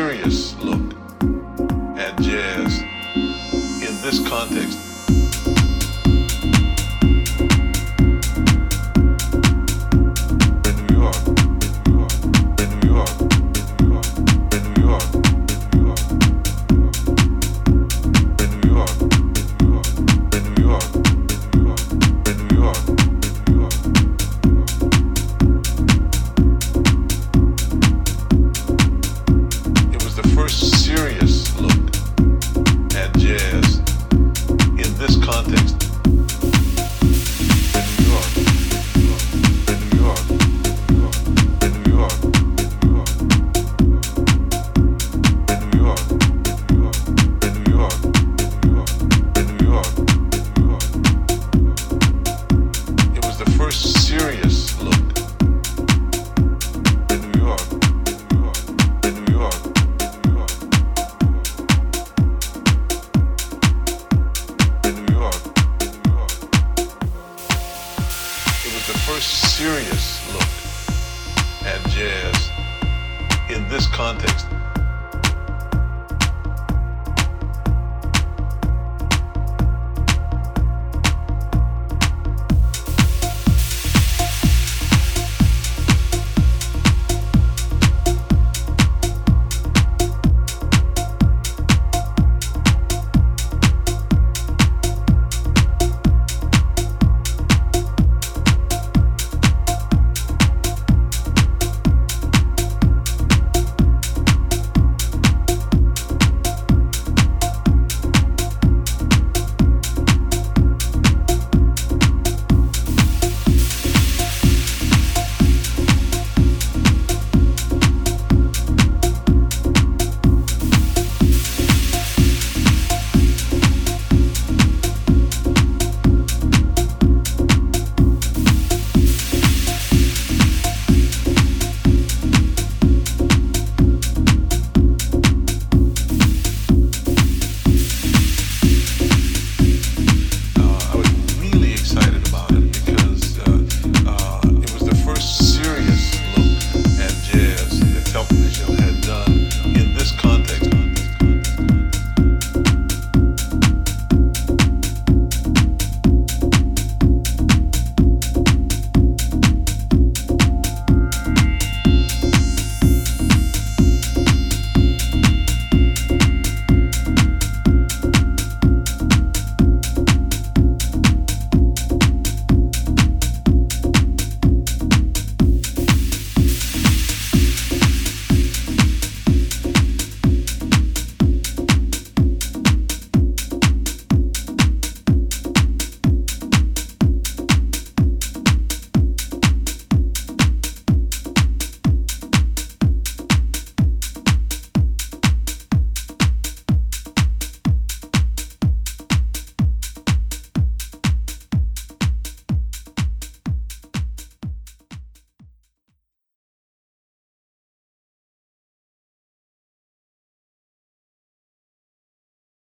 serious.